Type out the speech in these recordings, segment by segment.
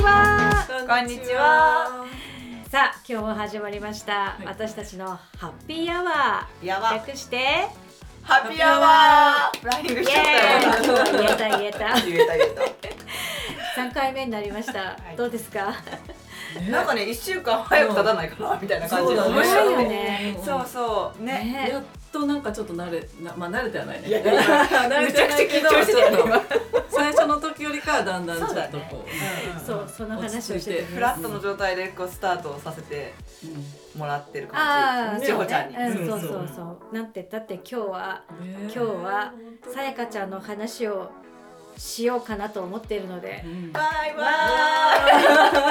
ちは。こんにちは。さあ今日も始まりました、い。私たちのハッピーアワー。やば。略してハッピーアワー。フライングイしちゃった言えた言えた言えた。言え3 回目になりました、い。どうですか？た。なんかね一週間早く経たないかなみたいな感じで面白いよね。そうそう。ね。ね。やっとなんかちょっと慣れなまあ慣れてはないね。いやいや 慣れてはめちゃくちゃないけど緊張してたよね今。最初の時よりかはだんだんちょっとそうだね。こうそうその話をしてフラットの状態でこうスタートをさせてもらってるああ感じ。千穂ちゃんに。うん、そううん。そうそうなんて言って今日はね今日はさやかちゃんの話をしようかなと思っているので。うん。バイバ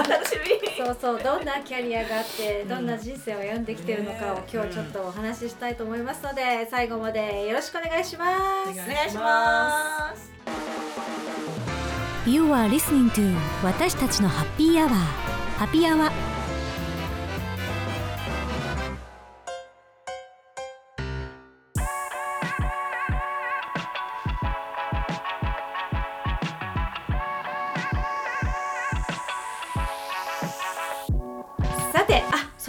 イ。楽しみ。そうそうどんなキャリアがあってどんな人生を歩んできてるのかを今日ちょっとお話ししたいと思いますので最後までよろしくお願いします。お願いします。You are listening to 私たちのハッピーアワー。ハッピーアワー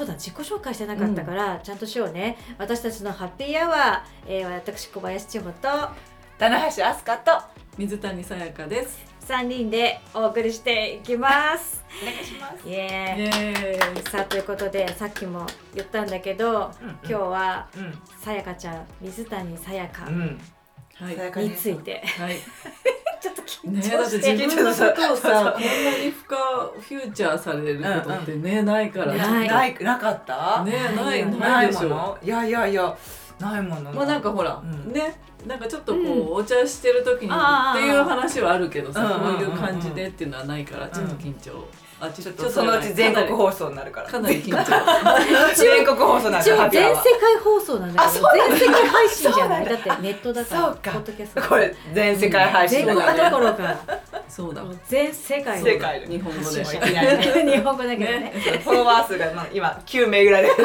そうだ自己紹介してなかったから、ちゃんとしようね。私たちのハッピーアワー、えー、私小林千穂と棚橋飛鳥と水谷さやかです。3人でお送りしていきます。お願いします。イエーさあということでさっきも言ったんだけど、うんうん。今日はうん。さやかちゃん水谷さやかうん。はい。さやかについて、はい ねだって自分のことをさこんなに深フューチャーされることってねないからない。ないなかった？ねないないないでしょ。もの？いやいやいやないものまあなんかほら、うん。ねなんかちょっとこう、うん。お茶してる時にっていう話はあるけどさ、うんうんうんうん。こういう感じでっていうのはないからちょっと緊張、あちちょっとそのうち全国放送になるから。かなり緊張。全国放送になる一応からハッピーアワー全世界放送なんだけど全世界配信じゃない。だ。ってネットだからそうか。ポッドキャストこれ全世界配信だね。どころか。そうだもう全世界の世界で日本語で発信をいきなりね日本語だけどね。ね。フォロワー数がまあ今9名ぐらいで言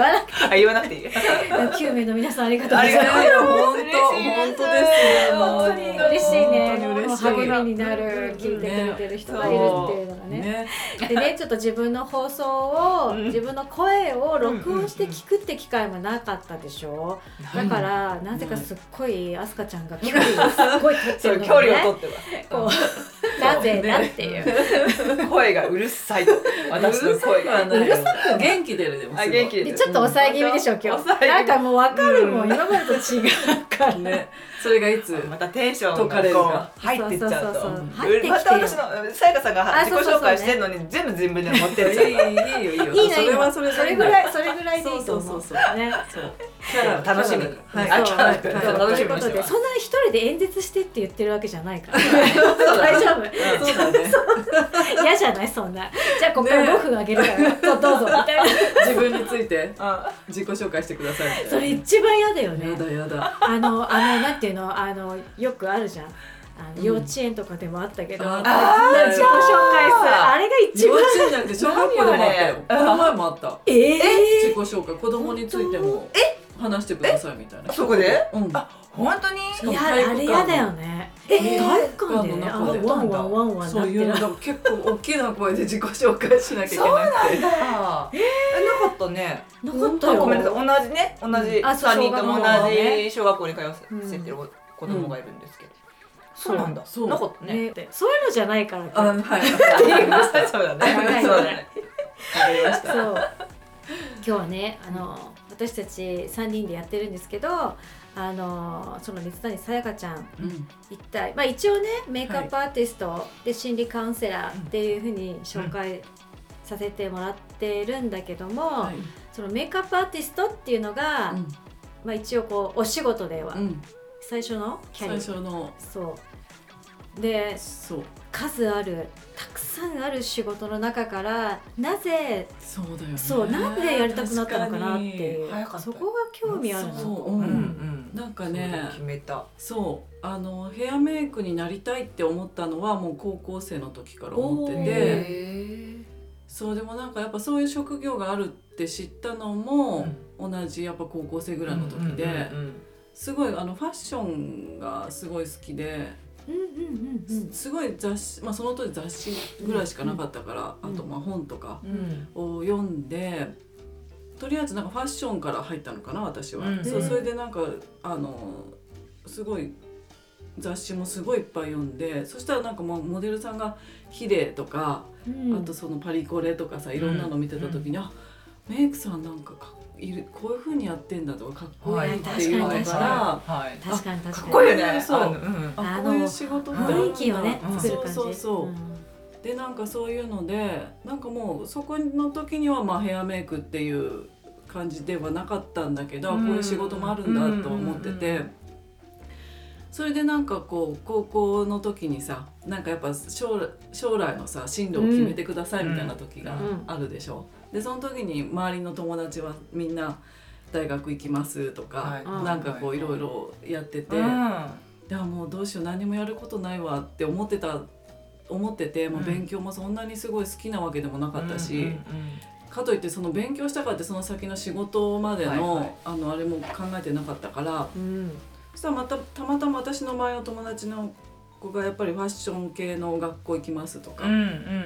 わなくあ言わなくていい。て9名の皆さんありがとうございありますがとう。本当本当ですね。本当に嬉しい。ね励みになる聞いてくれてる人がいるっていうのがね。ね。でね ちょっと自分の放送を、うん。自分の声を録音して聞くって機会もなかったでしょ、だからなぜかすっごいアスカちゃんが距離をすっごい取って そうるのがね距離を取ってこます。う なぜなっていう、声がうるさいと私の声が。はない。よ元気出るでもすごい。あ元気でちょっと抑え気味でしょ今日。なんかもう分かるもん、うん今までと違うから、ね。それがいつ？またテンション解かれるか。がこう入ってっちゃうと。そうそうそうそう。入ってきて。よまた私のさやかさんがあ自己紹介してんのに全部自分で持っているじゃん。いいいよいいよ。いいのそれはそれそれぐらいそれぐらいでいいと思う。そうそうそう。ね楽しみ。にはい。楽しみという。ことにしてますでそんなに一人で演説してって言ってるわけじゃないから。大丈夫？そうだね。嫌じゃないそんなじゃあここからね5分あげるから、どうぞ。みたいな。自分について。うん。自己紹介してください。それ一番嫌だよやねだやだ。あのあのなんていうのあのよくあるじゃん。あのうん。幼稚園とかでもあったけど、ああー自己紹介するあれが一番幼稚園じゃなくて小学校でもあったよ。この前もあった。えー、自己紹介子供についても話してくださいみたいな。そこで？うん。あ本当に？いやあれ嫌だよね。え体育館でねあワンワンワンワンなってるそういうのが結構大きな声で自己紹介しなきゃいけなくて。あえなかったね。なかったごめんなさい。同じね。同じあそう3人とも同ね。じ小学校に通わせてる子供がいるんですけど。そうなんだ。そう。なかったね。ねそういうのじゃないから。あ はい。そうだはい。ねそうだね。わかりました。そう今日はねあの私たち3人でやってるんですけどあのその水谷さやかちゃんうん。一体、まあ、一応ねメイクアップアーティストで心理カウンセラーっていうふうに紹介させてもらってるんだけども、はい。そのメイクアップアーティストっていうのが、まあ、一応こうお仕事では。うんうん。最初のキャリア、最初の。そう。でそう数あるたくさんある仕事の中からなぜそうだよね。そうなんでやりたくなったのかなっていう。そこが興味あるのそう。うんうんうん。なんかね決めた。そう。あのヘアメイクになりたいって思ったのはもう高校生の時から思ってて。へそうでもなんかやっぱそういう職業があるって知ったのも、同じやっぱ高校生ぐらいの時で、うんうんうんすごいあのファッションがすごい好きで。うんうんうんうんすごい雑誌、まあ、その当時雑誌ぐらいしかなかったから、うんあとまあ本とかうん。を読んでとりあえずなんかファッションから入ったのかな私は、うんそうそれでなんかあのすごい雑誌もすごいいっぱい読んでそしたらなんかもうモデルさんが綺麗とか、うん。あとそのパリコレとかさいろんなの見てた時に、あメイクさんなんかかいるこういう風にやってんだとかかっこいいっていうのはいから、はい確かに。確かにかっこいいよね。そうあこういう仕事雰囲気をねうん。作る感じ。そうそうそう、でなんかそういうのでなんかもうそこの時にはまあヘアメイクっていう感じではなかったんだけど、うん。こういう仕事もあるんだと思ってて、うんそれでなんかこう高校の時にさなんかやっぱ将来将来のさ進路を決めてくださいみたいな時がうん。あるでしょ。でその時に周りの友達はみんな大学行きますとか、はい。なんかこういろいろやってて。うん。いやもうどうしよう何もやることないわって思ってた思ってて、まあ、うん勉強もそんなにすごい好きなわけでもなかったし、うんうんかといってその勉強したからってその先の仕事までの,、はいはい。あのあれも考えてなかったからうん。そしたらまたたまたま私の前の友達の子がやっぱりファッション系の学校行きますとか、うんう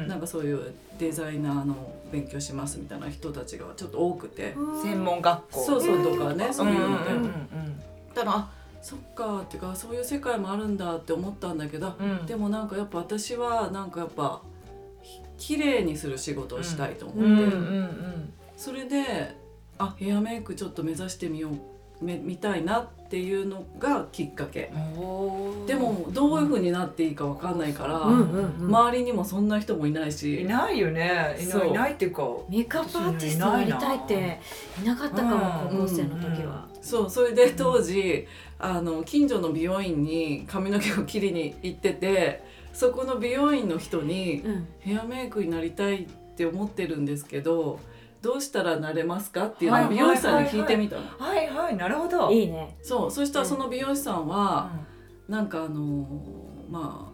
ん。なんかそういうデザイナーの勉強しますみたいな人たちがちょっと多くて、専門学校。そうそうとかね、そういうので。んんたらあそっかっていうかそういう世界もあるんだって思ったんだけど、うん。うんでもなんかやっぱ私はなんかやっぱき綺麗にするき事をしたいと思って、うんうんうんそれであヘアメイクちょっと目指してみようめ見たいなっていうのがきっかけ。でもどういう風になっていいかわかんないから、うん。うんうん周りにもそんな人もいないし。いないよね。いないいないっていうか。メイクアップアーティストやりたいっていなかったかもうん。高校生の時は。そうそれで当時、あの近所の美容院に髪の毛を切りに行っててそこの美容院の人にうん。ヘアメイクになりたいって思ってるんですけどどうしたらなれますかっていうのをはい美容師さんに聞いてみたの。はいはいなるほど。いいね。そうそしたらその美容師さんは、うなんかあのーま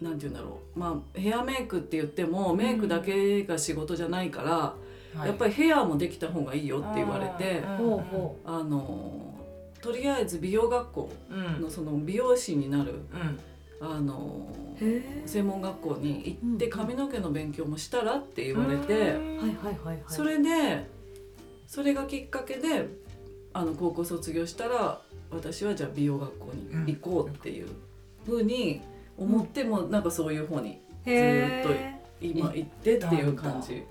あなんて言うんだろう。まあヘアメイクって言ってもメイクだけが仕事じゃないから、ん。はい。やっぱりヘアもできた方がいいよって言われて、あのーとりあえず美容学校うん。のその美容師になる、うんあの。専門学校に行ってうん髪の毛の勉強もしたらって言われて、はいはいはいはい。それでそれがきっかけであの高校卒業したら私はじゃあ美容学校に行こうっていうふうに思ってもなんかそういう方にへずっとえ。今行ってっていう感じ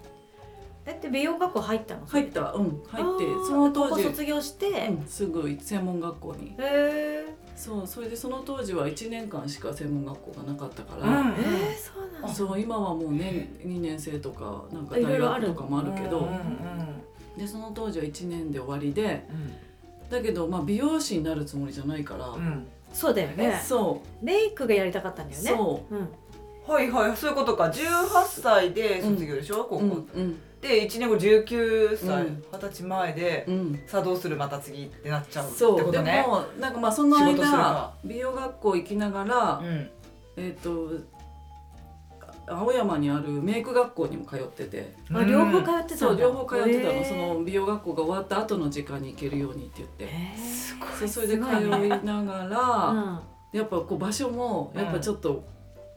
えって美容学校入ったの？入ったうん入ってその当時高校卒業して。うんすぐ専門学校にへえ。そうそれでその当時は1年間しか専門学校がなかったから、うんえー、そうなんだ。そう今はもう年2年生とかなんかいろ大いろある。学とかもあるけど。うんうんでその当時は1年で終わりでうん。だけどまあ美容師になるつもりじゃないから、うん。そうだよね。そメイクがやりたかったんだう、よね。そう。うん。はいはいそういうことか。18歳で卒業でしょ？高う、うん校うんで1年後19歳うん。二十歳前でうん、さあどうするまた次ってなっちゃうってそう。でことねもなんかまあその間か美容学校行きながら、うん。えっ、と青山にあるメイク学校にも通ってて。あ両方通ってた両方通ってたの、その美容学校が終わった後の時間に行けるようにって言って。へー。すごい。そうそれで通いながら、やっぱこう場所もやっぱちょっと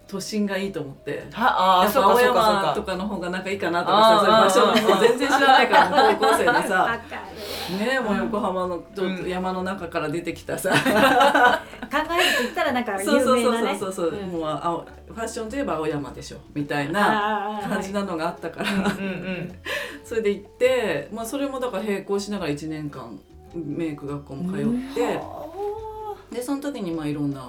都心がいいと思って、はあーやっぱ青そうかそうか山とそうか。かの方がなんかいいかなとかさそういう場所あー。も全然知らないから高校生でわさ。ねもう横浜のうん山の中から出てきたさ、考えて言ったらなんかそうそうそう有名なね。そうそう、うん。もう青ファッションといえば青山でしょみたいな感じなのがあったから、それで行って、まあ、それもだから並行しながら1年間メイク学校も通って、でその時にまあいろんな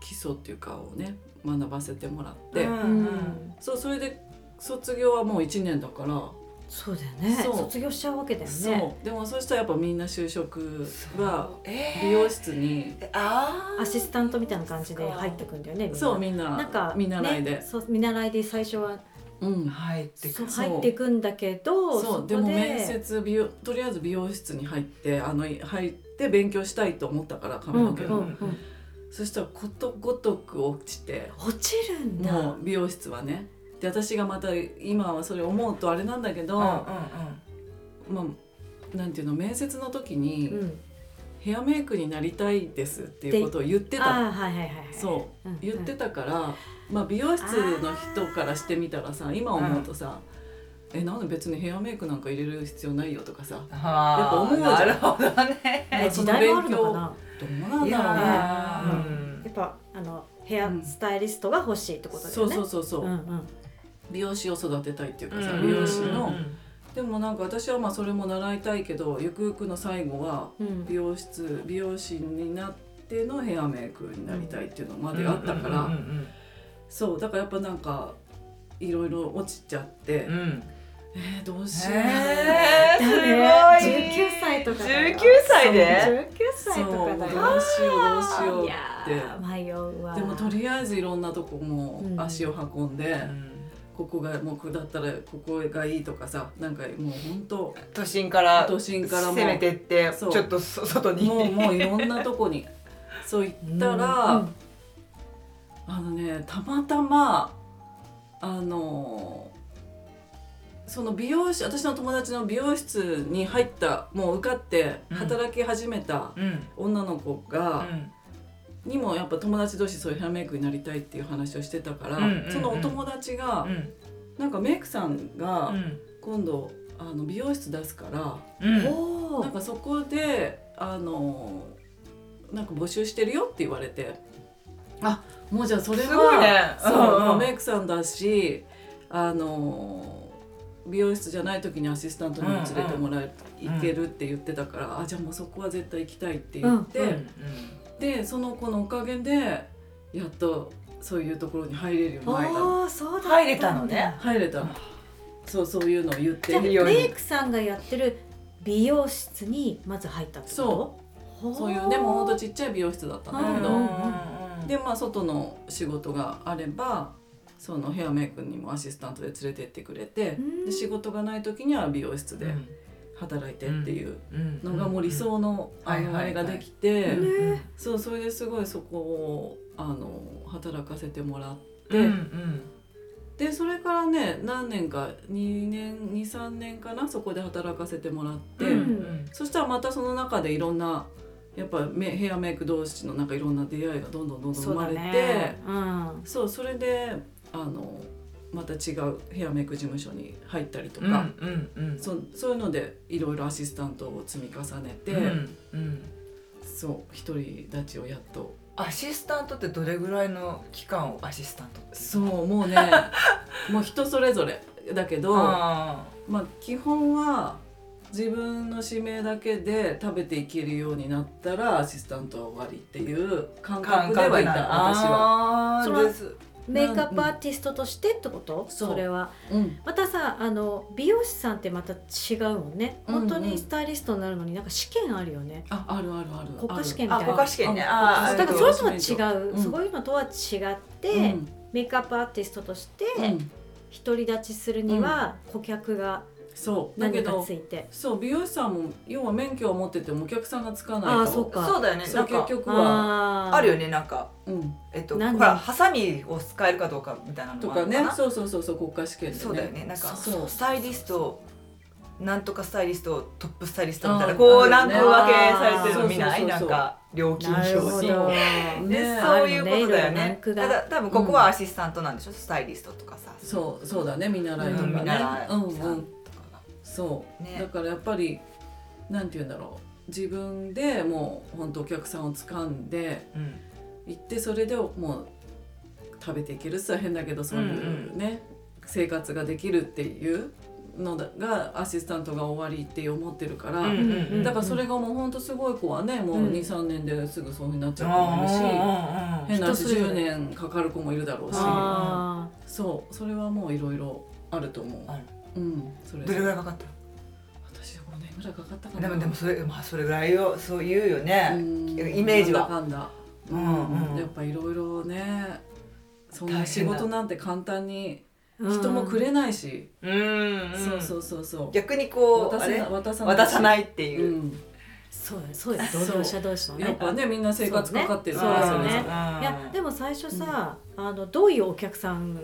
基礎っていうかをね学ばせてもらって、うんうん。そうそれで卒業はもう1年だから、そうだよね。そう。卒業しちゃうわけだよね。そう。でもそしたらやっぱみんな就職はえー。美容室に、あー。アシスタントみたいな感じで入ってくんだよね。そうみんな。なんか見習いで、ね、そう見習いで最初はうん。入ってく。入っていくんだけど、そうこでも面接美容とりあえず美容室に入ってあの入って勉強したいと思ったから髪の毛の、うんうんうんそしたらことごとく落ちて。落ちるんだ。美容室はね。で私がまた今はそれ思うとあれなんだけど、うんうんまあなんていうの面接の時に、うん。ヘアメイクになりたいですっていうことを言ってた。あーはいはいはいはいそう。うん。言ってたから、まあ、美容室の人からしてみたらさ今思うとさ、えなんで別にヘアメイクなんか入れる必要ないよとかさ。はやっぱ思うじゃん。なるほどね。え時代もあるのかな。どうなんいだろうね。やー。うん。やっぱあのヘアスタイリストが欲しいってことだそうよねそうそうそう、うんうん。美容師を育てたいっていうかさ、うん。美容師の、うん。でもなんか私はまあそれも習いたいけどゆくゆくの最後はうん。美容室美容師になってのヘアメイクになりたいっていうのまであったから、うんうんそうだからやっぱなんかいろいろ落ちちゃって、うんうんえー、どうしよう、へーすごい。19歳とかだよ。19歳で？19歳とかだよ。どうしようどうしよう。いやってー迷うわ。でもとりあえずいろんなとこもうん。足を運んで、うん。ここがもう下ったらここがいいとかさなんかもう本当都心から都心からも攻めてってちそう。ょっとそ外に。もうもういろんなとこに。そう行ったら、うんあのねたまたまあのその美容師私の友達の美容室に入ったもう受かってうん。働き始めたうん。女の子が、うん。にもやっぱ友達同士そういうヘアメイクになりたいっていう話をしてたから、そのお友達が、うん。なんかメイクさんがうん。今度あの美容室出すから、うん。なんかそこであのなんか募集してるよって言われて。あもうじゃあそれはねそう、うんうん。もうメイクさんだしあの美容室じゃない時にアシスタントにも連れてもらえ、うん行けるって言ってたから、あじゃあもうそこは絶対行きたいって言って、うんうんでその子のおかげでやっとそういうところに入れるようになった。入れたのね。入れた。のそうそういうのを言ってじゃあいいよメイクさんがやってる美容室にまず入ったってこと？そう。いうでもほんとちっちゃい美容室だったんだけど、うん。でまあ外の仕事があればそのヘアメイクにもアシスタントで連れてってくれて、うん。で仕事がない時には美容室で働いてっていうのがもう理想のあれができて、ね。そうそれですごいそこをあの働かせてもらって、うんうん。でそれからね何年か2年23年かなそこで働かせてもらって、うんそしたらまたその中でいろんなやっぱメヘアメイク同士のなんかいろんな出会いがどんどんどんどん生まれてね。うん。そうそれであのまた違うヘアメイク事務所に入ったりとか、うんうんうん。そうそういうのでいろいろアシスタントを積み重ねて、うんうん。そう独り立ちをやっと。アシスタントってどれぐらいの期間をアシスタントって？そうもうね もう人それぞれだけどあまあ基本は自分の指名だけで食べていけるようになったらアシスタントは終わりっていう感覚ではいた私は。そのあーですメイクアップアーティストとしてってこと？それは。うん。またさあの美容師さんってまた違うもんね。本当にスタイリストになるのになんか試験あるよね。ああるあるある。国家試験みあたいな。国家試験ね。あだからそういうのは違う、うん。そういうのとは違って、うん。メイクアップアーティストとしてうん。独り立ちするには顧客がそう。だけ何かどついて、そう美容師さんも要は免許を持っててもお客さんがつかないと。ああそうか。そうだよね。そう結局は、あるよねなんか。うん、えっとほ何らハサミを使えるかどうかみたいなのとかね。そうそうそうそう国家試験でね。そうだよね。なんかそう。スタイリストなんとかスタイリストトップスタイリストみたいなこうランク分けされてるの見ない？そうそうそうなんか料金なるほ表ど。にねでそういうことだよね。ただ多分ここはアシスタントなんでしょ？スタイリストとかさ。そうそうだね。見習いとかね。うん見習い。うんそう、ね。だからやっぱりなんて言うんだろう。自分でもう本当お客さんを掴んでうん。行ってそれでもう食べていけるっす。は変だけどそういうね、生活ができるっていうのだがアシスタントが終わりって思ってるから、うんうんうんだからそれがもうほんとすごい子はねもううん。23年ですぐそういうふうになっちゃう子もいるし、変な話人それぞれ10年かかる子もいるだろうし。あそう。それはもういろいろあると思う。うん、それ。どれぐらいかかった？私5年ぐらいかかったかな。でもでもそれまあそれぐらいよそう言うようねん。イメージは。なんだかんだ、ううん。うん。やっぱいろいろねそんな大変だ仕事なんて簡単にー人もくれないし、うんそうそうそうそう。逆にこう渡せあれ？な渡さないし。渡さないっていう。う、ん、そうやそうや同業者同士のね。やっぱねみんな生活かかってるそうね。かられぞれいやでも最初さ、あのどういうお客さん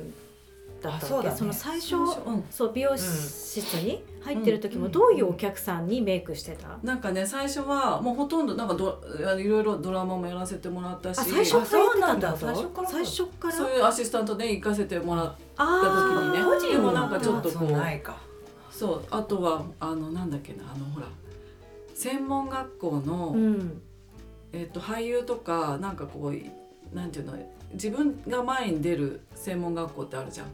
だったっけ。あそうだね。その最初うん。そう美容室に入ってる時もどういうお客さんにメイクしてた、なんかね最初はもうほとんどなんかどいろいろドラマもやらせてもらったし。あ最初からやってたんだあそうなんだ。最初から。そういうアシスタントで行かせてもらっあた時にね。ー個人でもなんかちょっとこそううないか。そうあとはあのなんだっけなあのほら専門学校の、うん。えっと俳優とかなんかこうなんていうの自分が前に出る専門学校ってあるじゃん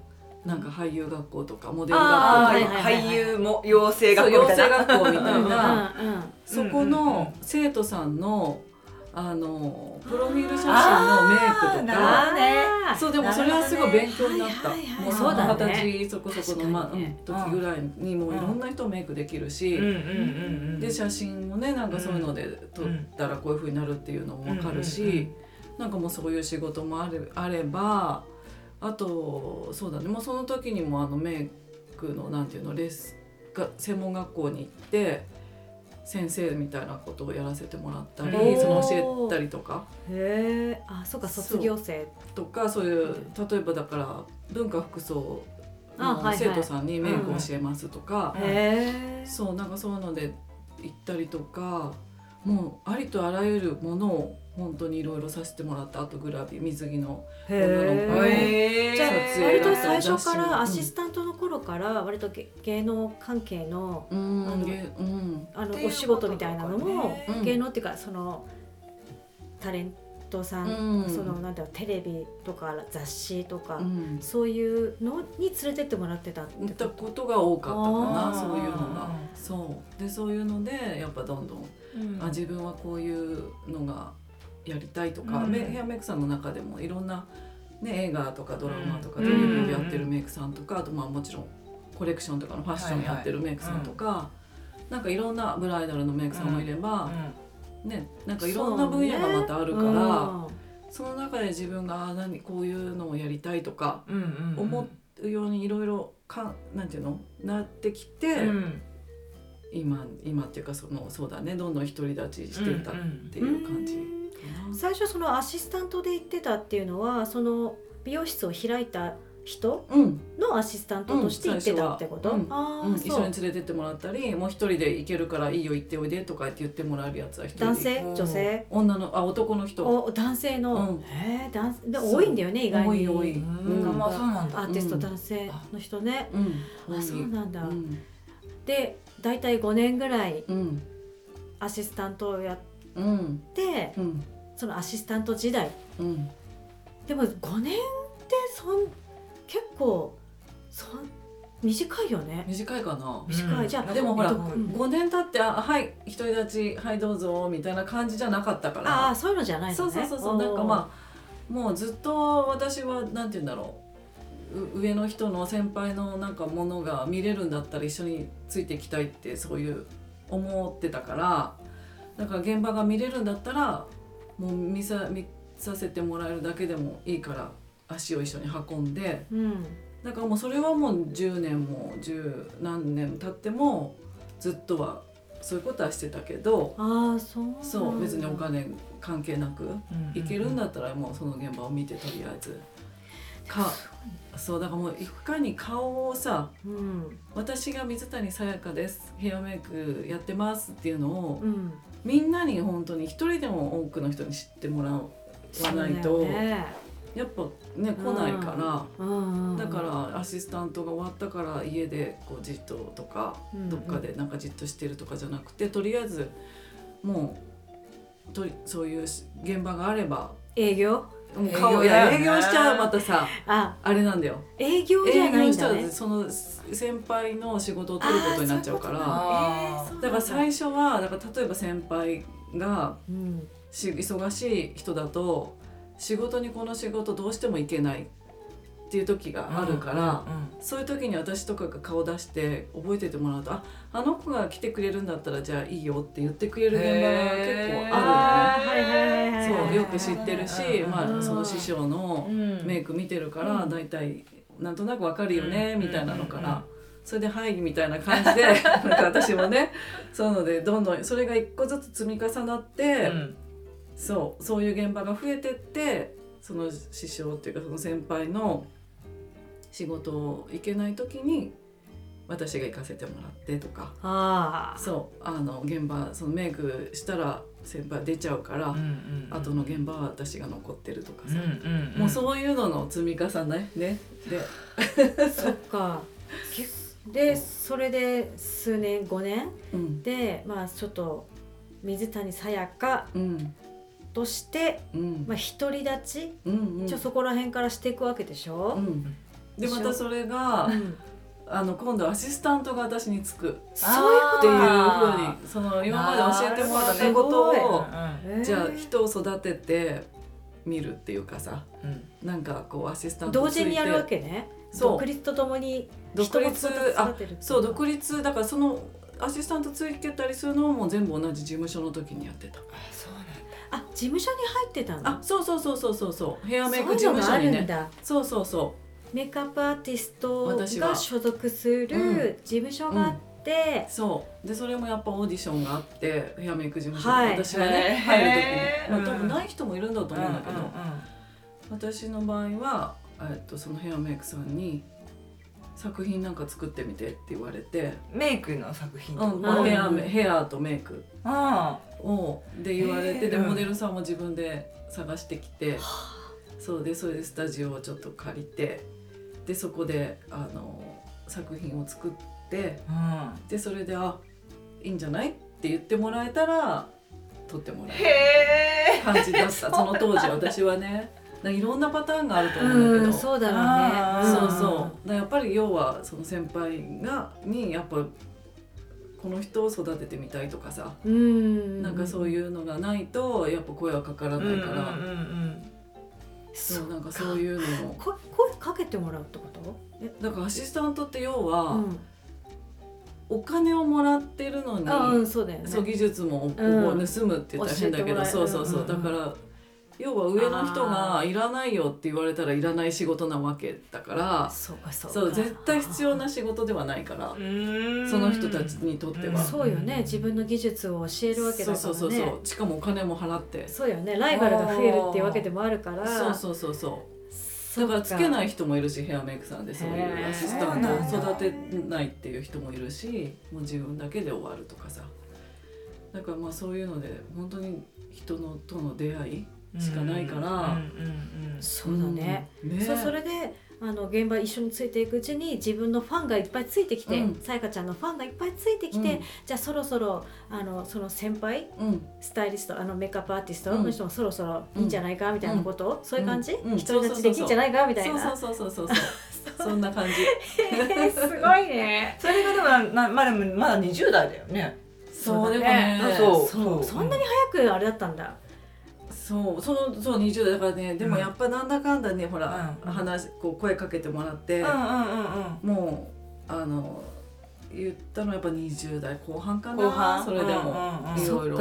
なんか俳優学校とかモデル学校とか俳優も養成学校みたいな。学校みたいうんうん。な、そこの生徒さんのあのプロフィール写真のメイクとか。そうでもそれはすごい勉強になった。はいはいはいもうそうだね。二十歳そこそこの、まね。時ぐらいにもういろんな人メイクできるし、で写真もねなんかそういうので撮ったらこういう風になるっていうのも分かるし、うんうんうん。なんかもうそういう仕事もあれあればあとそうだね。もうその時にもあのメイクのなんていうのレッスが専門学校に行って先生みたいなことをやらせてもらったりその教えたりとか。へえあそうか卒業生。とかそういう例えばだから文化服装のあはいはい。生徒さんにメイクを教えますとか、へえそうなんかそういうので行ったりとかもうありとあらゆるものを本当にいろいろさせてもらったあとグラビ水着のへ女の子えへじゃあ割と最初からアシスタントの頃から割と芸芸能関係のうんあのお仕事みたいなのも芸能っていうかそのタレントさん、うん。そのなんだろうテレビとか雑誌とか、うん。そういうのに連れてってもらってたって行ったこことが多かったかなそういうのが。そう。でそういうのでやっぱどんどん。あ自分はこういうのがやりたいとか、うん。メヘアメイクさんの中でもいろんな、ね、映画とかドラマとかうん。テレビでやってるメイクさんとか、あとまあもちろんコレクションとかのファッションやってるメイクさんとか、なんかいろんなブライダルのメイクさんもいれば、ね、なんかいろんな分野がまたあるからそ,、の中で自分があ何こういうのをやりたいとかうんうんうん。思うようにいろいろかなんていうの？なってきて、うん。今今っていうかそのそうだねどんどん独り立ちしてたっていう感じ。かな。最初そのアシスタントで行ってたっていうのはその美容室を開いた人うん。のアシスタントとして行ってたってこと、うん。ああ、うん、一緒に連れてってもらったりもう一人で行けるからいいよ行っておいでとかって言ってもらえるやつは一人で男性？うん。女性？女のあ男の人。お男性の、うん。へえ男性で多いんだよね意外に。多い多い。うん。うん。まあそうなんだ。アーティストうん男性の人ね、うん。あそうなんだ、うん。で大体5年ぐらいうん。アシスタントをやっうん。てうんそのアシスタント時代。うん。でも5年ってそん結構そん短いよね。短いかな。短い、じゃあでもほらえっとうん。5年経って「あはい独り立ちはいどうぞ」みたいな感じじゃなかったから。ああそういうのじゃないのね。そうそうそうそう。なんかまあもうずっと私はなんて言うんだろう。う上の人の先輩のなんかものが見れるんだったら一緒についていきたいってそういう思ってたから。だから現場が見れるんだったらもう見さ見させてもらえるだけでもいいから足を一緒に運んで。うん。だからもうそれはもう10年も十何年経ってもずっとはそういうことはしてたけど。ああそうそう別にお金関係なく。うん行けるんだったらもうその現場を見てとりあえず。かそうだからもういかに顔をさうん。私が水谷さやかです。ヘアメイクやってますっていうのをうんみんなに本当に一人でも多くの人に知ってもらわないと、ね。やっぱね来ないから、うんうんだからアシスタントが終わったから家でこうじっととか、うんどっかでなんかじっとしてるとかじゃなくてとりあえずもうとりそういう現場があれば営業？もう営業顔いだよね。や営業しちゃうまたさあ。あれなんだよ。営業じゃないんだね。らその先輩の仕事を取ることになっちゃうから。だから最初はだから例えば先輩がうん。し忙しい人だと仕事にこの仕事どうしても行けないっていう時があるから、そういう時に私とかが顔出して覚えててもらうとああの子が来てくれるんだったらじゃあいいよって言ってくれる現場が結構あるよね。はいはいはいはいそうよく知ってるし、うんまあ、その師匠のうん。メイク見てるからうん。大体なんとなくわかるよねうん。みたいなのかうんらそれで「はい」みたいな感じで なんか私もねそういうのでどんどんそれが一個ずつ積み重なってうん。そうそういう現場が増えてってその師匠っていうかその先輩の仕事行けない時に私が行かせてもらってとか。ああそう。あの現場そのメイクしたら先輩出ちゃうから、後の現場は私が残ってるとかさ、もうそういうのの積み重ねね。で。そっか。でそれで数年5年うん。でまあちょっと水谷さやかうん。として、うん。まあ、独り立ち、うんうん。一応そこら辺からしていくわけでしょ？う、んでまたそれが、うん。あの今度アシスタントが私につく。っそういうこていうふうあにその今まで教えてもらったことをじゃあ人を育ててみるっていうかさなんかこうアシスタント同ついて。時にやるわけね。そう。独立とともに独立あそう独立だからそのアシスタントついてたりするのも全部同じ事務所の時にやってた。そうなんだ。あ事務所に入ってたの？あそうそうそうそうそうそう。ヘアメイク事務所にね。るんだ。そうそうそメイクアップアーティストが所属する事務所があってう、そう。でそれもやっぱオーディションがあってヘアメイク事務所に、はい。私はね入る時に、まあ、うん。多分ない人もいるんだと思うんだけど、私の場合は、えっと、そのヘアメイクさんに作品なんか作ってみてって言われて、メイクの作品うん。うん。ヘアメヘアとメイク。あをで言われてでモデルさんも自分で探してきて。そうでそれでスタジオをちょっと借りてでそこであの作品を作ってあでそれであいいんじゃない？って言ってもらえたら撮ってもらえる感じだった。その当時私はね。いろんなパターンがあると思うんだけど、うんそうだろうね。そうそう。やっぱり要はその先輩がにやっぱこの人を育ててみたいとかさ、ううん。なんかそういうのがないとやっぱ声はかからないから、そそうなんかそういうのを。こ声かけてもらうってこと？え？だからアシスタントって要は、うん。お金をもらってるのに、あうんそうだよね。そう技術もこううん盗むって言ったら変だけど、そうそうそう、うん。だから要は上の人がいらないよって言われたらいらない仕事なわけだからそうかそうか。そう絶対必要な仕事ではないからそその人たちにとっては、そうよね。自分の技術を教えるわけだからね。そうそうそうそう。しかもお金も払って。そうよね。ライバルが増えるっていうわけでもあるから。そうそうそうそう。だからつけない人もいるしヘアメイクさんでそういうアシスタントを育てないっていう人もいるしもう自分だけで終わるとかさ。だからまあそういうので本当に人のとの出会いしかないから、そうだね、うんね。そうそれであの現場一緒についていくうちに自分のファンがいっぱいついてきて、うん。さやかちゃんのファンがいっぱいついてきて、うん。じゃあそろそろあのその先輩うん。スタイリストあのメイクアップアーティストうんの人もそろそろいいんじゃないかみたいなこと、そういう感じ、うん。うん。独り立ちできんじゃないかみたいな？そうそうそうそう。そうそ んな感じ。えーすごいね。それがでもなまだまだ20代だよね。そうでもね。そう。そう。そんなに早くあれだったんだそうそのそう20代。だからねでもうんやっぱなんだかんだねほら、うん。話こう声かけてもらって、うんうんうんもうあの言ったのはやっぱ20代後半かな後半？それでも、うんうんうんいろいろ。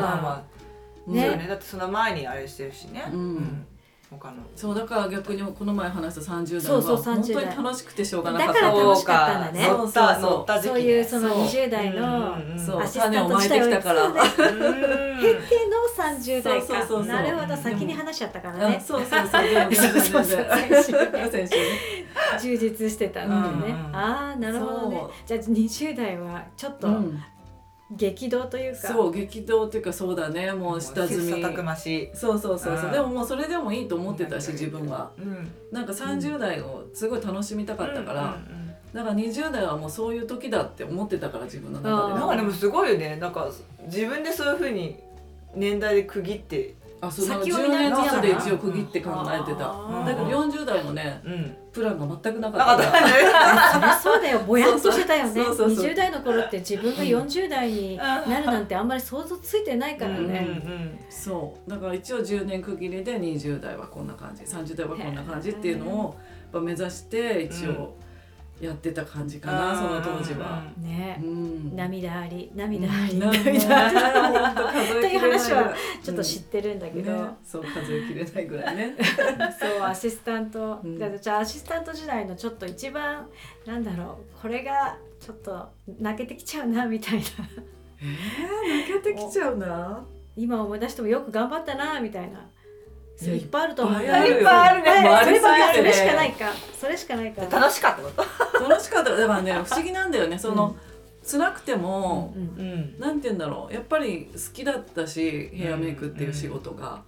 ね。ね。だってその前にあれしてるしね。うん他の。そうだから逆にこの前話した30代そうそうは本30代当に楽しくてしょうがなかった。だから楽しかったんだね。そうそうそうそう。いうそのそう。20代のうんうんうん。そう。アシスタント種をまいてきたから、そうね。うん決定の30代か。そうそうそうそう。なるほど先に話しちゃったからうん。ねそうそう。そうそう充実してたんだよね、うんうんああなるほどね。そう。じゃあ20代はちょっとうん激動というか、そう激動っていうかそうだね。もう下積み。切磋琢磨し。そうそうそうそう。うん。でももうそれでもいいと思ってたし自分は。うん。なんか30代をすごい楽しみたかったから、うんうんうん。だから20代はもうそういう時だって思ってたから自分の中で。なんかでもすごいよね。なんか自分でそういうふうに年代で区切ってあそう10先を見な年がらずつで一応区切って考えてた、あーだけど40代のねうん。プランが全くなかった。から そりゃそうだよ。ぼやっとしてたよね。そうそうそう。そう20代の頃って自分が40代になるなんてあんまり想像ついてないからうんね、うん。そう。だから一応10年区切りで20代はこんな感じ30代はこんな感じっていうのをやっぱ目指して一応やってた感じかな、うん。その当時は。ね。うん。涙あり涙ありうん。涙あり。という話はちょっと知ってるんだけど、ね、そう数えきれないぐらいね。そうアシスタント、うん。じゃあじゃあアシスタント時代のちょっと一番なんだろうこれがちょっと泣けてきちゃうなみたいな。えー、泣けてきちゃうな。今思い出してもよく頑張ったなみたいなそれいっぱいあると思うんいっだよ。いっぱいあるね。そればり。すぎてね。それしかないか。それしかないか。楽しかったこと。楽しかった。だからね不思議なんだよね。その、うん。辛くても、なんて言うんだろう。やっぱり好きだったしヘアメイクっていう仕事が、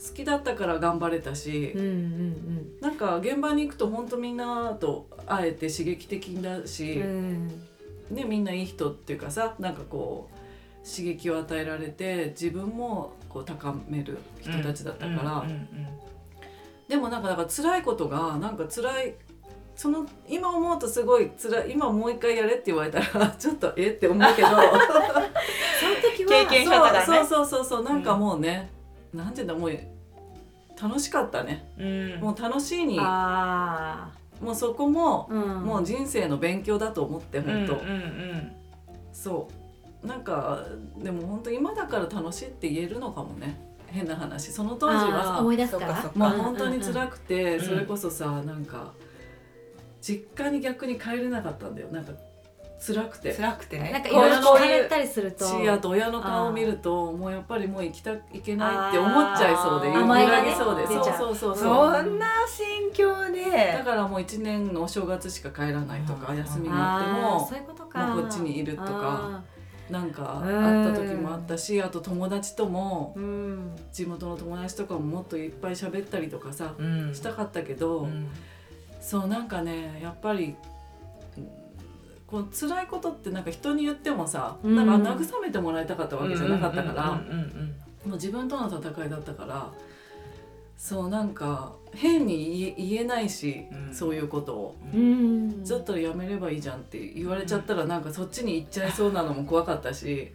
好きだったから頑張れたし、うんうん。なんか現場に行くと本当みんなと会えて刺激的だし、うん。ね、みんないい人っていうかさなんかこう刺激を与えられて自分もこう高める人たちだったから、うんうんでもなんかだから辛いことがなんか辛いその今思うとすごい辛い今もう一回やれって言われたら ちょっとえって思うけど。その時は経験者だからねそうそうそう。そうなんかもうね、なんていうんだもう楽しかったね。うん。もう楽しいにあもうそこもあ、うん、もう人生の勉強だと思って本当、うんうん。そうなんかでも本当今だから楽しいって言えるのかもね。変な話。その当時は思い出すかまあ本当に辛くくて、うん。それこそさなんか実家に逆に帰れなかったんだよ。なんか辛くて。辛くてね。なんかいろいろ聞かれたりすると。しあと親の顔を見るともうやっぱりもう行きたいけないって思っちゃいそうであー。揺甘えがねらぎそうで。そうそうそうそう。そんな心境だでからもう1年のお正月しか帰らないとかうん休みがあってもそういうことか。もうこっちにいるとか。あなんかうん。会った時もあったしあと友達とも地元の友達とかももっといっぱい喋ったりとかさうん。したかったけど、うん。そうなんかねやっぱりうんこう辛いことってなんか人に言ってもさ、うん。なんか慰めてもらいたかったわけじゃなかったから、もう自分との戦いだったからそうなんか変に言え言えないし、うん。そういうことを。うん。だったらやめればいいじゃんって言われちゃったらなんかそっちに行っちゃいそうなのも怖かったし。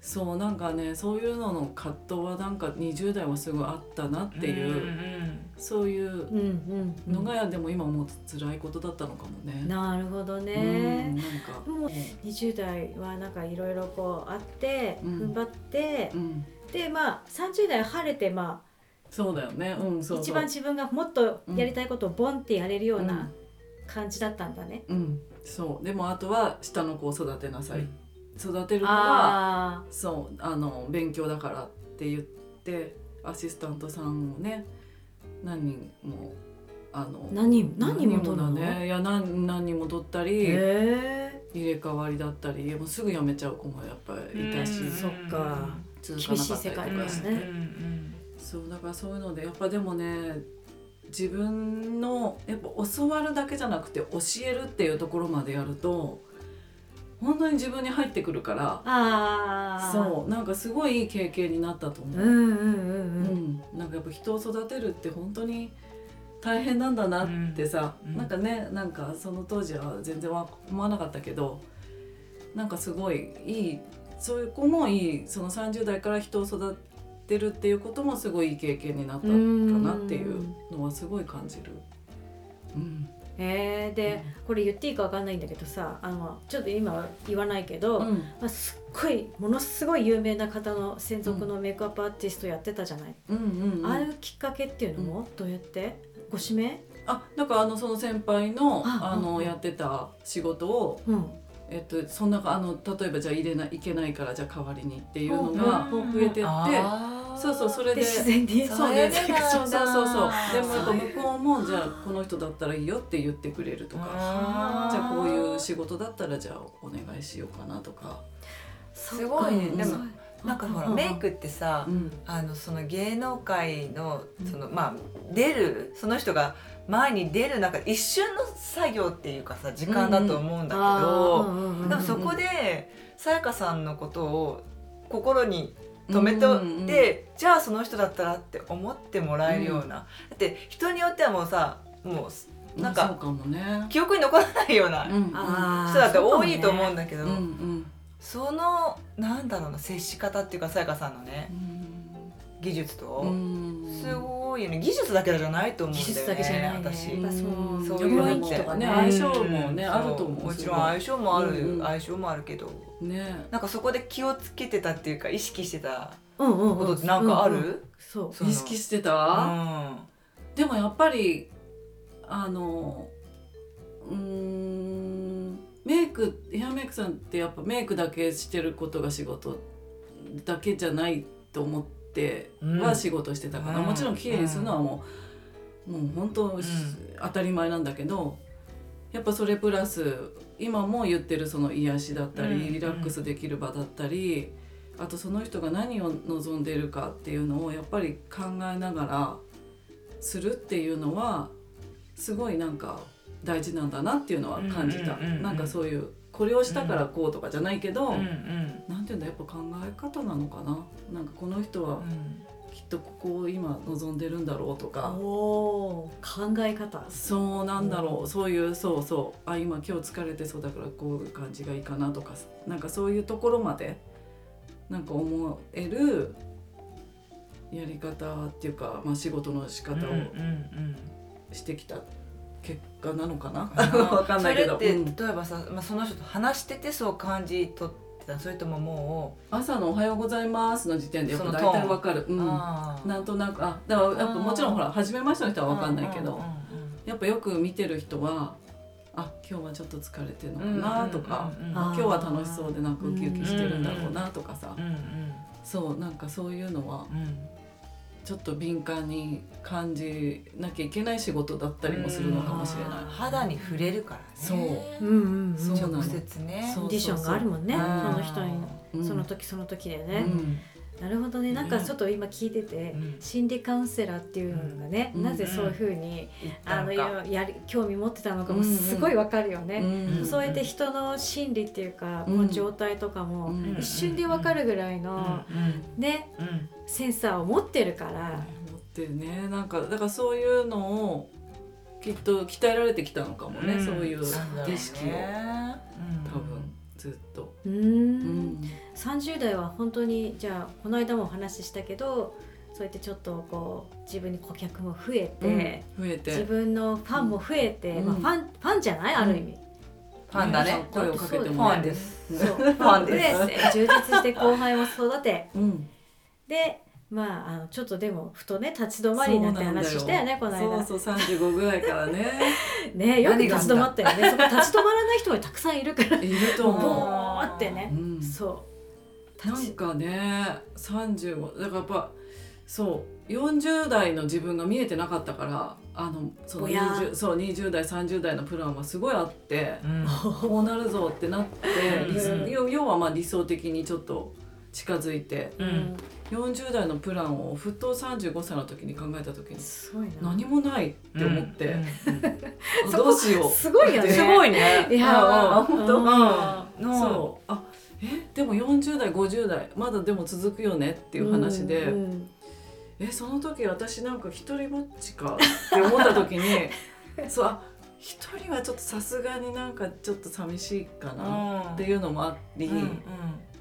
そうなんかねそういうのの葛藤はなんか20代はすごいあったなっていう、うんそういううんうんのが、でも今思うと辛いことだったのかもね。なるほどうんね、なんか。もう20代はなんかいろいろこうあって、うん。踏ん張ってう、ん、でまあ30代晴れてまそうだよね。うん、あそうそう。一番自分がもっとやりたいことをボンってやれるよううん。な感じだったんだね。うん、そう。でもあとは下の子を育てなさい。うん。育てるのはあそうあの勉強だからって言ってアシスタントさんをね何人もあのあ何人何人も取るの、だね。いや何何人も取ったりへ入れ替わりだったりもうすぐ辞めちゃう子もやっぱりいたしうん。そっか。続かなかったりと厳しい世界かですねそうだからそういうのでやっぱでもね自分のやっぱ教わるだけじゃなくて教えるっていうところまでやると本当に自分に入ってくるからああそうなんかすごいいい経験になったと思う。うんうんうんううんん、なんかやっぱ人を育てるって本当に大変なんだなってさ、うんなんかねなんかその当時は全然わ思わなかったけどなんかすごいいいそういう子もいいその30代から人を育てるっていうこともすごいいい経験になったかなっていうのはすごい感じる。うん。えー、でこれ言っていいかわかんないんだけどさあのちょっと今は言わないけど、うん。まあ、すっごいものすごい有名な方の専属のメイクアップアーティストやってたじゃない、うんうんうん。ああいうきっかけっていうのもどうやって？ご指名？あだからあのその先輩のああのうんやってた仕事をうんえっと、そんなあの例えばじゃあ入れないいけないからじゃあ代わりにっていうのがうん増えてってそうそうそれでで自然にそうねそうそうそうそうでもやっぱ向こうもじゃあこの人だったらいいよって言ってくれるとかじゃあこういう仕事だったらじゃあお願いしようかなとか、すごいね。うん。でもなんかほらメイクってさうん。あのその芸能界のうん。そのまあ出るその人が前に出る中で一瞬の作業っていうかさ時間だと思うんだけど、でもそこでさやかさんのことを心に止めておうんうん。じゃあその人だったらって思ってもらえるような、だって人によってはもうさもうなんかね、記憶に残らないような人だって多いと思うんだけど、うんうんそのなんだろうな接し方っていうかさやかさんのね技術と、うん。すごいよね技術だけじゃないと思うんだよね技術だけじゃないね。私。そうそういうのって。とかね相性もね、うん。あると思う。もちろん相性もある、うんうん。相性もあるけど。ね。なんかそこで気をつけてたっていうか意識してたうんうんうんことってなんかある、うんうんそう。その。意識してうた、ん。でもやっぱりあのうーんメイクヘアメイクさんってやっぱメイクだけしてることが仕事だけじゃないと思ってては仕事してたから、うん。もちろん綺麗にするのはもう、もう本当、ん当たり前なんだけどやっぱそれプラス今も言ってるその癒しだったり、うん。リラックスできる場だったりあとその人が何を望んでいるかっていうのをやっぱり考えながらするっていうのはすごいなんか大事なんだなっていうのは感じた、うんうんうんうん。なんかそういうこれをしたからこうとかじゃないけど、うんうんなんていうんだやっぱ考え方なのかな。なんかこの人はきっとここを今望んでるんだろうとか、おー。考え方。そうなんだろう、そういうそうそう。あ今今日疲れてそうだからこういう感じがいいかなとか。なんかそういうところまでなんか思えるやり方っていうか、まあ、仕事の仕方をうんうんうん。してきた。結果なのかな、わかんないけど、それうん。って例えばさ、まあ、その人と話しててそう感じ取ってたそれともも朝の「おはようございます」の時点でやっぱ大体わかる、う、うん、なんとなくあだからやっぱもちろんほら初めましての人はわかんないけど、やっぱよく見てる人はあ今日はちょっと疲れてるのかなとか、今日は楽しそうでなんかウキウキしてるんだろうなとかさ、そうなんかそういうのはうんちょっと敏感に感じなきゃいけない仕事だったりもするのかもしれない。肌に触れるからね。そう。うんうんうん。そう。なの直接ね。そうコンディションがあるもんね。そうん。の人に。うん。その時その時でうね、んなるほどね。なんかちょっと今聞いてて、うん。心理カウンセラーっていうのがね、うん。なぜそういうふうに、あの言ったのか。ややり興味持ってたのかもうんうんすごいわかるよね、うん。そうやって人の心理っていうか、うん。もう状態とかも、うん。一瞬でわかるぐらいの、うん。ねうん。センサーを持ってるから、持ってるね。なんかだからそういうのをきっと鍛えられてきたのかもね、うん。そういう意識を。多分ずっと。うん30代は本当にじゃあこの間もお話ししたけどそうやってちょっとこう自分に顧客も増えて、増えて。自分のファンも増えて、うん。まあ、ファンファンじゃない？ある意味、ファンだね。声をかけてフもらえるァンです。うん。そう。ファンです。で充実して後輩も育てうん。でまああのちょっとでもふとね立ち止まりになって話したよねこの間。そうそう35ぐらいからね。ねよく立ち止まったよね。そこ立ち止まらない人がたくさんいるから。いるとボ思ーってね。う、うん、そうなんかね35だからやっぱそう40代の自分が見えてなかったからあのそのぼや 20, そう20代30代のプランはすごいあってうん。こうなるぞってなって要要はまあ理想的にちょっと近づいてうん。40代のプランをふと35歳の時に考えた時にすごいな。何もないって思って、うん。あ どうしようすごいよね。すごいね。いやあ本当。うん。うん。そう。あえでも40代50代まだでも続くよねっていう話で、うんえその時私なんか一人ぼっちか？って思った時に そうあ一人はちょっとさすがになんかちょっと寂しいかなっていうのもあり、うんうん。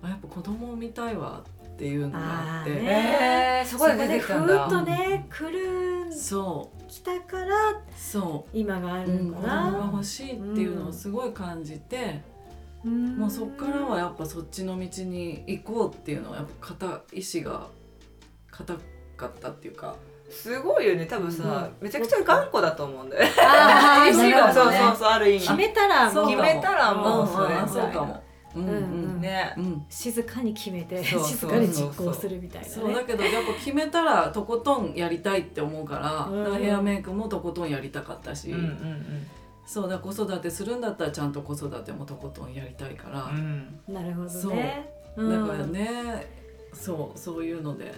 あやっぱ子供を見たいわっていうのがあって。ねえーそこでふーっとね来るそ来たからう。そ今があう、るうん、子供が欲しいっていうのをすごい感じて、うんもうそっからはやっぱそっちの道に行こうっていうのはやっぱ固意志が固かったっていうか。すごいよね。多分さめちゃくちゃ頑固だと思うんだよ 意志がそうそうそうある意決味めたらもう。そうかも。決めたらもうそれそうかも。うんうんうん。ねうん。静かに決めて静かに実行するみたいなね。そうだけどやっぱ決めたらとことんやりたいって思うから,、ヘアメイクもとことんやりたかったし、うんうんそうだ子育てするんだったらちゃんと子育てもとことんやりたいから、うん。うんなるほどそう。ねだからねそうそういうので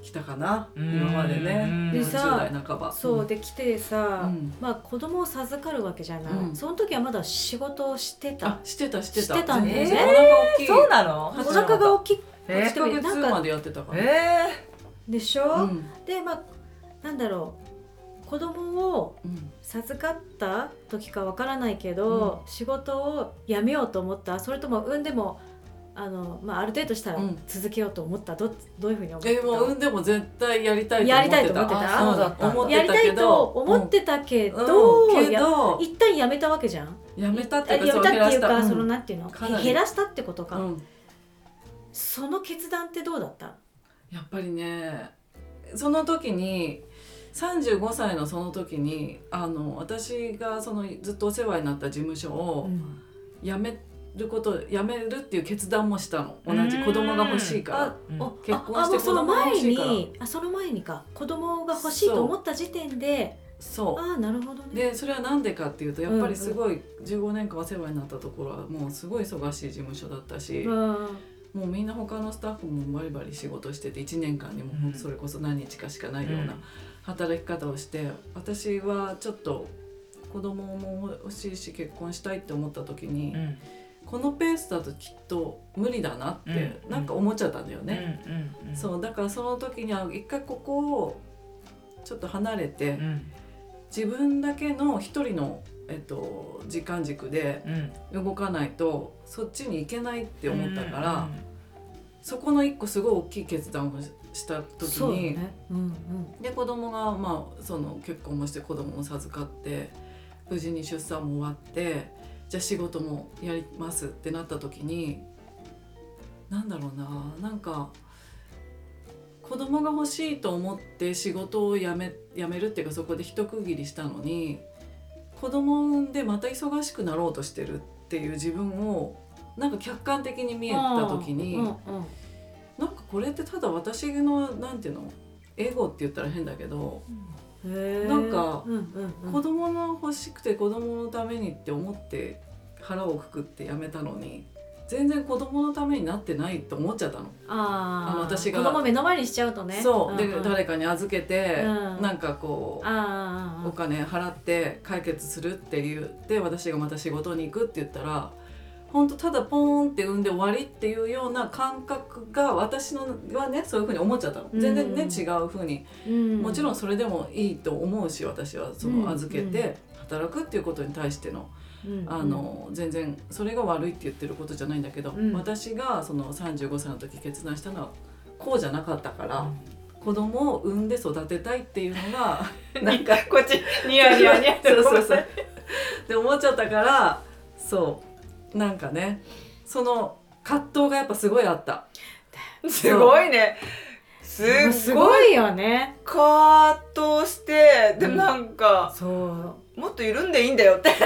来たかな、うん。今までねうん。40でさ代半ば。そうで来てさ、うん。まあ子供を授かるわけじゃない、うん。その時はまだ仕事をしてた？あしてたしてた。してたんだよね。全然。お腹大きい。そうなの？初お腹が大きくえ8ヶ月までやってたから、えでしょ、うん。でまあなんだろう子供をうん。授かった時かわからないけど、仕事を辞めようと思った。それとも産んでもあの、まあ、ある程度したらうん。続けようと思った。どどういうふうに思った？えもう産んでも絶対やりたいやりたいと思ってた。あそうだった。思ってやりたいと思ってたけど、うん。うん。けやど一旦やめたわけじゃん？やめたってあやめたっていうか、そのなんていうの？減らしたってことか、うん。その決断ってどうだった？やっぱりねその時に35歳のその時にあの私がそのずっとお世話になった事務所を辞めることをやめるっていう決断もしたの。同じ子供が欲しいから。うん。お結婚して子供が欲前しいから。にあその前にか。子供が欲しいと思った時点で。そああなるほどうね。でそれは何でかっていうとやっぱりすごい15年間お世話になったところはもうすごい忙しい事務所だったし、うん。もうみんな他のスタッフもバリバリ仕事してて1年間にもうん。それこそ何日かしかないよううなん働き方をして私はちょっと子供も欲しいし結婚したいって思った時に、うん。このペースだときっと無理だなってうん。なんか思っちゃったんだよね。そうだからその時には一回ここをちょっと離れてうん。自分だけの一人の、えっと、時間軸でうん。動かないとそっちに行けないって思ったから、うんそこの一個すごい大きい決断をした時に、ね。うんうん。で子供がまあその結婚もして子供も授かって無事に出産も終わってじゃあ仕事もやりますってなった時になんだろうななんか子供が欲しいと思って仕事を辞め辞めるっていうかそこで一区切りしたのに子供を産んでまた忙しくなろうとしてるっていう自分をなんか客観的に見えた時に、うんうんこれってただ私のなんていうの？エゴって言ったら変だけどへーなんかうんうんうん。子供の欲しくて子供のためにって思って腹をくくってやめたのに全然子供のためになってないと思っちゃったの。あー。あの私が。子供目の前にしちゃうとね。そう。でん。ん誰かに預けて、うん。なんかこうお金払って解決するって言って私がまた仕事に行くって言ったら本当ただポーンって産んで終わりっていうような感覚が私のはねそういうふうに思っちゃったの。全然ね、うん違うふうに。うん。もちろんそれでもいいと思うし私はそうん。の預けて働くっていうことに対しての。うん。あの全然それが悪いって言ってることじゃないんだけど、うん。私がその35歳の時決断したのはこうじゃなかったから、子供を産んで育てたいっていうのが なんかこっちニヤニヤニヤってそうそうそう。って思っちゃったからそうなんかねその葛藤がやっぱすごいあった。すごいね。すごいよね。葛藤してでもなんか、そう。もっと緩んでいいんだよって。ね。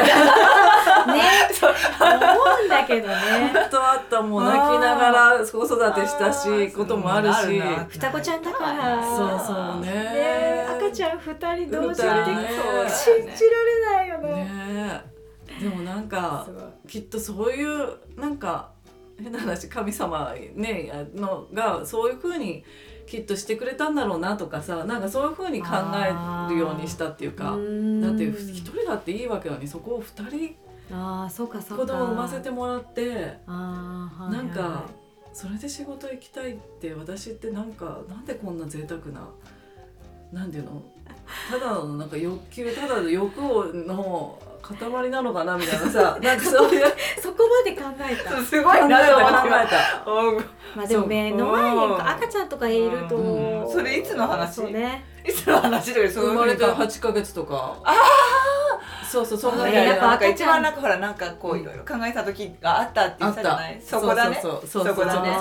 思うんだけどね。あとあったもう泣きながら子育てしたしこともあるし。双子ちゃんだから。そうそうね。ね。赤ちゃん二人同時二って人ね。信じられないよねでもなんかきっとそういうなんか変な話神様ねのがそういうふうにきっとしてくれたんだろうなとかさなんかそういうふうに考えるようにしたっていうかだって一人だっていいわけなのにそこを二人ああそうかそうか。子供産ませてもらってあーはいはい。なんかそれで仕事行きたいって私ってなんかなんでこんな贅沢ななんていうの？ただのなんか欲求ただの欲をの塊なのかなみたいなさ なんかそういう。そこまで考えた。すごいなと思考えた。おまあでも目の前にうん。赤ちゃんとかいると、う。ん。それいつの話？そうね。いつの話だよそういう生まれてふうに8ヶ月とか。そうそうそんないやっぱなんか赤ちゃん。一番なんかほらなんかこういろいろ考えた時があったって言ってたじゃない？そこだね。そうそうそう。そこだね。引っ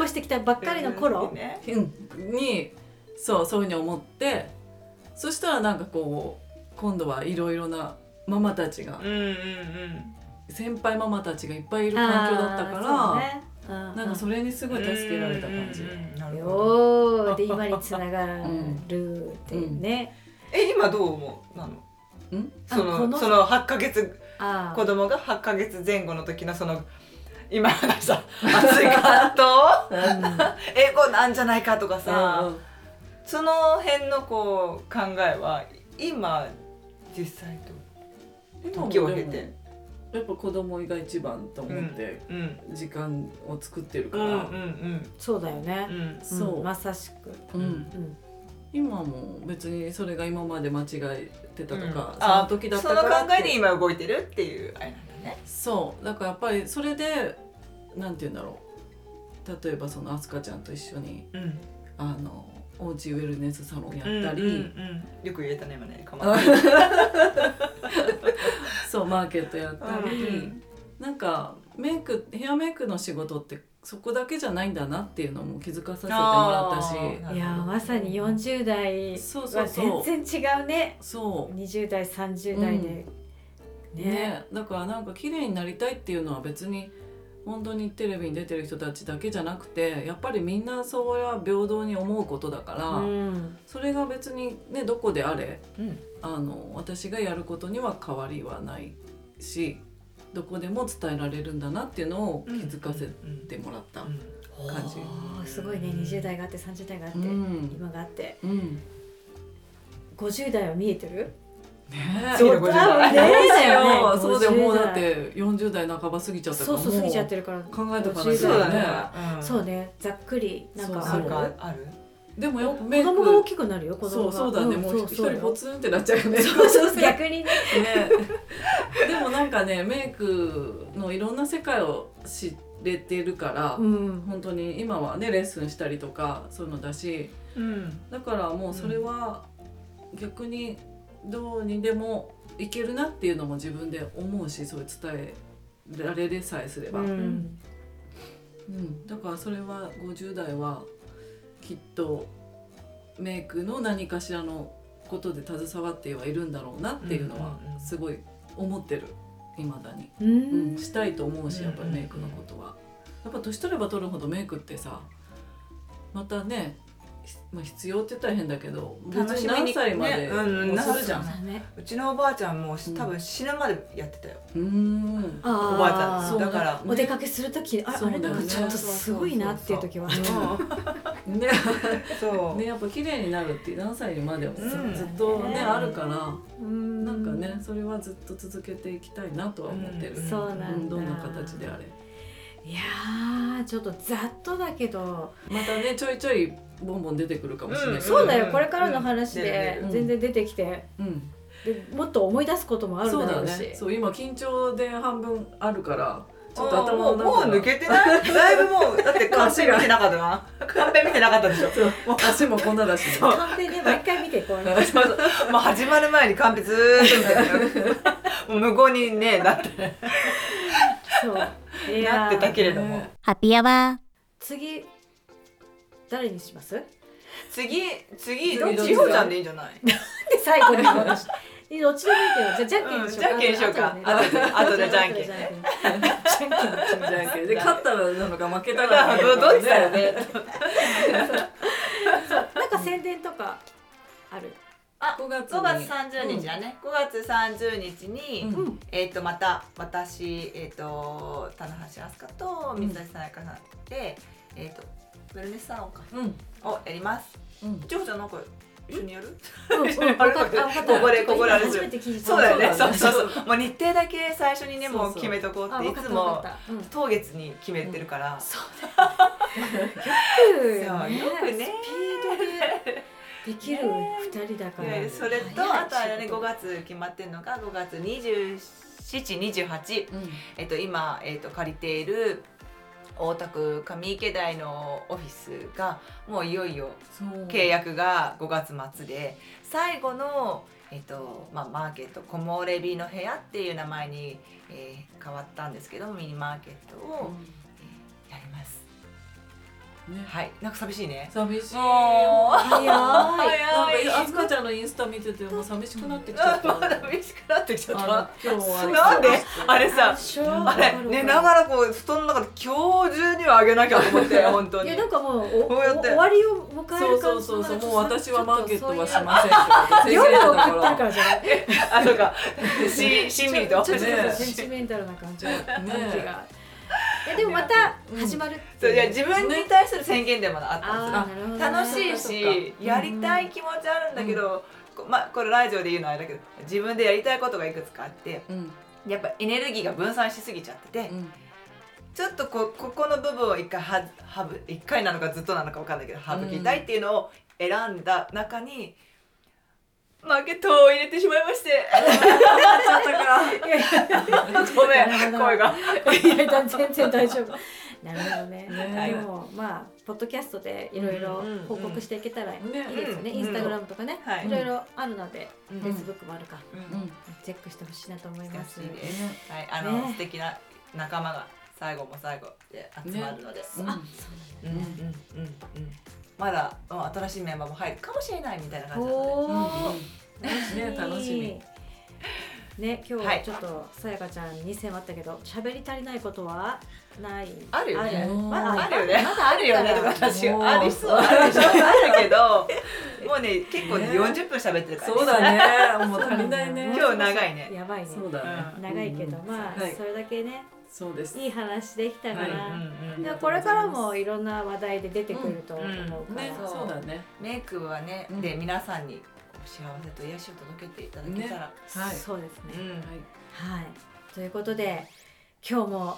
越してきたばっかりの頃、ねうん。にそうそういうふうに思って。そしたらなんかこう今度はいろいろなママたちが。うんうんうん。先輩ママたちがいっぱいいる環境だったから、ね。うんなんかそれにすごい助けられた感じ。よーで今につながるっていうね、え今どう思うなの？ん？そのの？その8ヶ月あ子供が8ヶ月前後の時のその今話した熱い葛藤？英語なんじゃないかとかさ、うんその辺のこう考えは今実際と時を経でもてやっぱ子供が一番と思ってうん時間を作ってるから、うんうんそうだよね。う、ん。そう。うんまさしく、うん。うん、今も別にそれが今まで間違えてたとうん。か、あその時だったそのからって。考えで今動いてるっていうあれなんだね。そう。だからやっぱりそれでなんて言うんだろう。例えばそのあすかちゃんと一緒にうん。あのおうちウェルネスサロンやったり、うんうんうん。よく言えたね今ね。かまそうマーケットやったり、うんなんかメイクヘアメイクの仕事ってそこだけじゃないんだなっていうのも気づかさせてもらったし。いやーまさに40代そうそうはそう。全然違うね。そう。20代30代で。ね。だからなんか綺麗になりたいっていうのは別に本当にテレビに出てる人たちだけじゃなくてやっぱりみんなそれは平等に思うことだから、うん。それが別にねどこであれうん。あの私がやることには変わりはないしどこでも伝えられるんだなっていうのを気づかせてもらった。うん。感じ。すごいね。20代があって30代があって、うん。今があって。うん。50代は見えてる？ね次の50代ね。えだよね。そうだよもうだっ50代て40代半ば過ぎちゃったからそうそう過ぎちゃってるるから。考えとかな50いとそうだねねそうね。ざっくりなんかある。かある？でもやっぱ子メイク。供が大きくなるよ子供が。そうそうだね、んもう一そう人ポツンってなっちゃうよね。そうそうそう逆にね。ね。でもなんかねメイクのいろんな世界を知れてるから、うん。本当に今はねレッスンしたりとかそういうのだし。うん。だからもうそれは逆にどうにでもいけるなっていうのも自分で思うしそう伝えられでさえすれば、ううん。んだからそれは50代はきっとメイクの何かしらのことで携わってはいるんだろうなっていうのはうんうんうんすごい思ってる。未だに。ううん。ん、したいと思うしうんやっぱりメイクのことは、やっぱ年取れば取るほどメイクってさまたね、ひまあ、必要って言ったら変だけど別に何楽しみに歳までねうんもするじゃん。そうだね。うちのおばあちゃんもうん多分死ぬまでやってたよ。うー。んおばあちゃん。そうだ。から。お出かけする時ああれなんかちょっとすごいなっていう時はうん。ね。そう。ねやっぱ綺麗になるって何歳までもうん。ずっとね、ね。あるからうん。なんかねそれはずっと続けていきたいなとは思ってる、うん。そうなんどんな形であれ。いやーちょっとざっとだけど。またねちょいちょいボンボン出てくるかもしれない。けど、そうだうんよこれからの話で全然出てきて。うん。でもっと思い出すこともあるそうだだろうしね。そう今緊張で半分あるからちょっと頭のもうもう抜けてない？だいぶもうだってカンペ見てなかったな。カンペ見てなかったでしょ。そう。足もこんなだし。ねカンペで毎回見てこう そうそう。もう始まる前にカンペずーっと見てる。もう無言にねなって。そう。なってたけれども、ねハッピーアワー次誰にします？次次次どっち？ちゃんでいいんじゃない？で最後に？私どっちでもいいけど。じゃあじゃんけんにしよううんじゃんけんしようか。後でね後で。じゃんけんじゃんけん。で勝ったらなのか負けたらどどっちだよね。なんか宣伝とかある？5月5月に30日だね、5月30日に、うんうん。えっ、とまた私えっ、と棚橋飛鳥と水谷さやかさんで、えっ、とウェルネスサロンかうん。をやります。うん。千穂ちゃんなんか一緒にやる？うんうん 分かった分かった。ここでここであれする初めて聞いた。そうだよね。そううそうそう。もう日程だけ最初にねもう決めとこうあっていつも当月に決めてるから。そうだよくね。スピードでできる二人だから。それとあとあれね仕事。5月決まってるのが5月2728。うん。えっと、今、えっと、借りている大田区上池台のオフィスがもういよいよ契約が5月末で最後の、えっとまあ、マーケット木漏れ日の部屋っていう名前に、えー変わったんですけどミニマーケットを、えーやります。ね。はい、なんか寂しいね。寂しい早い。なんかあすかちゃんのインスタ見ててもう寂しくなってきちゃった。寂しくなってきちゃった。今日はなんであれさあれ寝ながらこう布団の中で今日中にはあげなきゃと思って 本当に。いや。なんかもう終わりを迎えるそうそうそうもう私はマーケットはしません夜をってるからじゃない？あ、そうか。し、しんみりと。ちょっとねセンチメンタルな感じが感じねがいやでもまた始まるってそう、いや、自分に対する宣言でもあったんですよ。楽しいしかやりたい気持ちあるんだけど、こまあこれラジオで言うのはあれだけど自分でやりたいことがいくつかあってうん。やっぱエネルギーが分散しすぎちゃってて、うん。ちょっとこここの部分を一回ははぶ一回なのかずっとなのかわかんないけど省きたいっていうのを選んだ中に、マーケットを入れてしまいまして。ごめん。声が。いや全然大丈夫。なるほどね。ね。でもまあポッドキャストでいろいろ報告していけたらいいですよね、うんインスタグラムとかね、はい。いろいろあるので、うん。フェイスブックもあるか、チェックしてほしいなと思います、はい、あの、ね素敵な仲間が最後も最後で集まるので、うん。あうんうんうんうんまだ、うん、新しいメンバーも入るかもしれないみたいな感じなので、ね。楽しみ。ね今日ははい。ちょっとさやかちゃんに迫ったけど喋り足りないことはない？あるよね。あるまだある？よね。まだあるよねとか私。ありそう。あるでしょあるけど もうね結構ね40分喋ってるから、そうだね。もう足りないね。今日長いね。やばいね。そうだね。うん。長いけどまあはい。それだけねそうです。いい話できたかはい。ら、うんうん。でもこれからもいろんな話題で出てくると思うから、ねそうそうだね。メイクはね、うん。で皆さんに幸せと癒しを届けていただけたら、はい。そうですね、うん。はい。はい。ということで今日も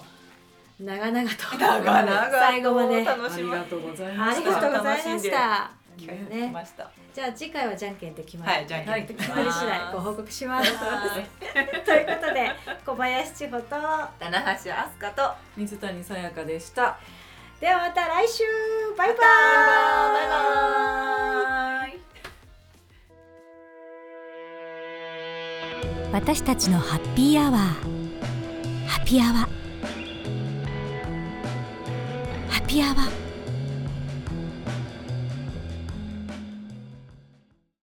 長々と長々と最後まで。ありがとうございましりたがとうございま楽しんでした聞ねきました、じゃあ次回はじゃんけんで決まり、はいじゃんけん。はい決まり次第ご報告します。は いということで小林千穂と棚橋飛鳥と。水谷さやかでした。ではまた来週。バイバイ。バイバイ。私たちのハッピーアワー。ハッピーアワー。ハッピーアワー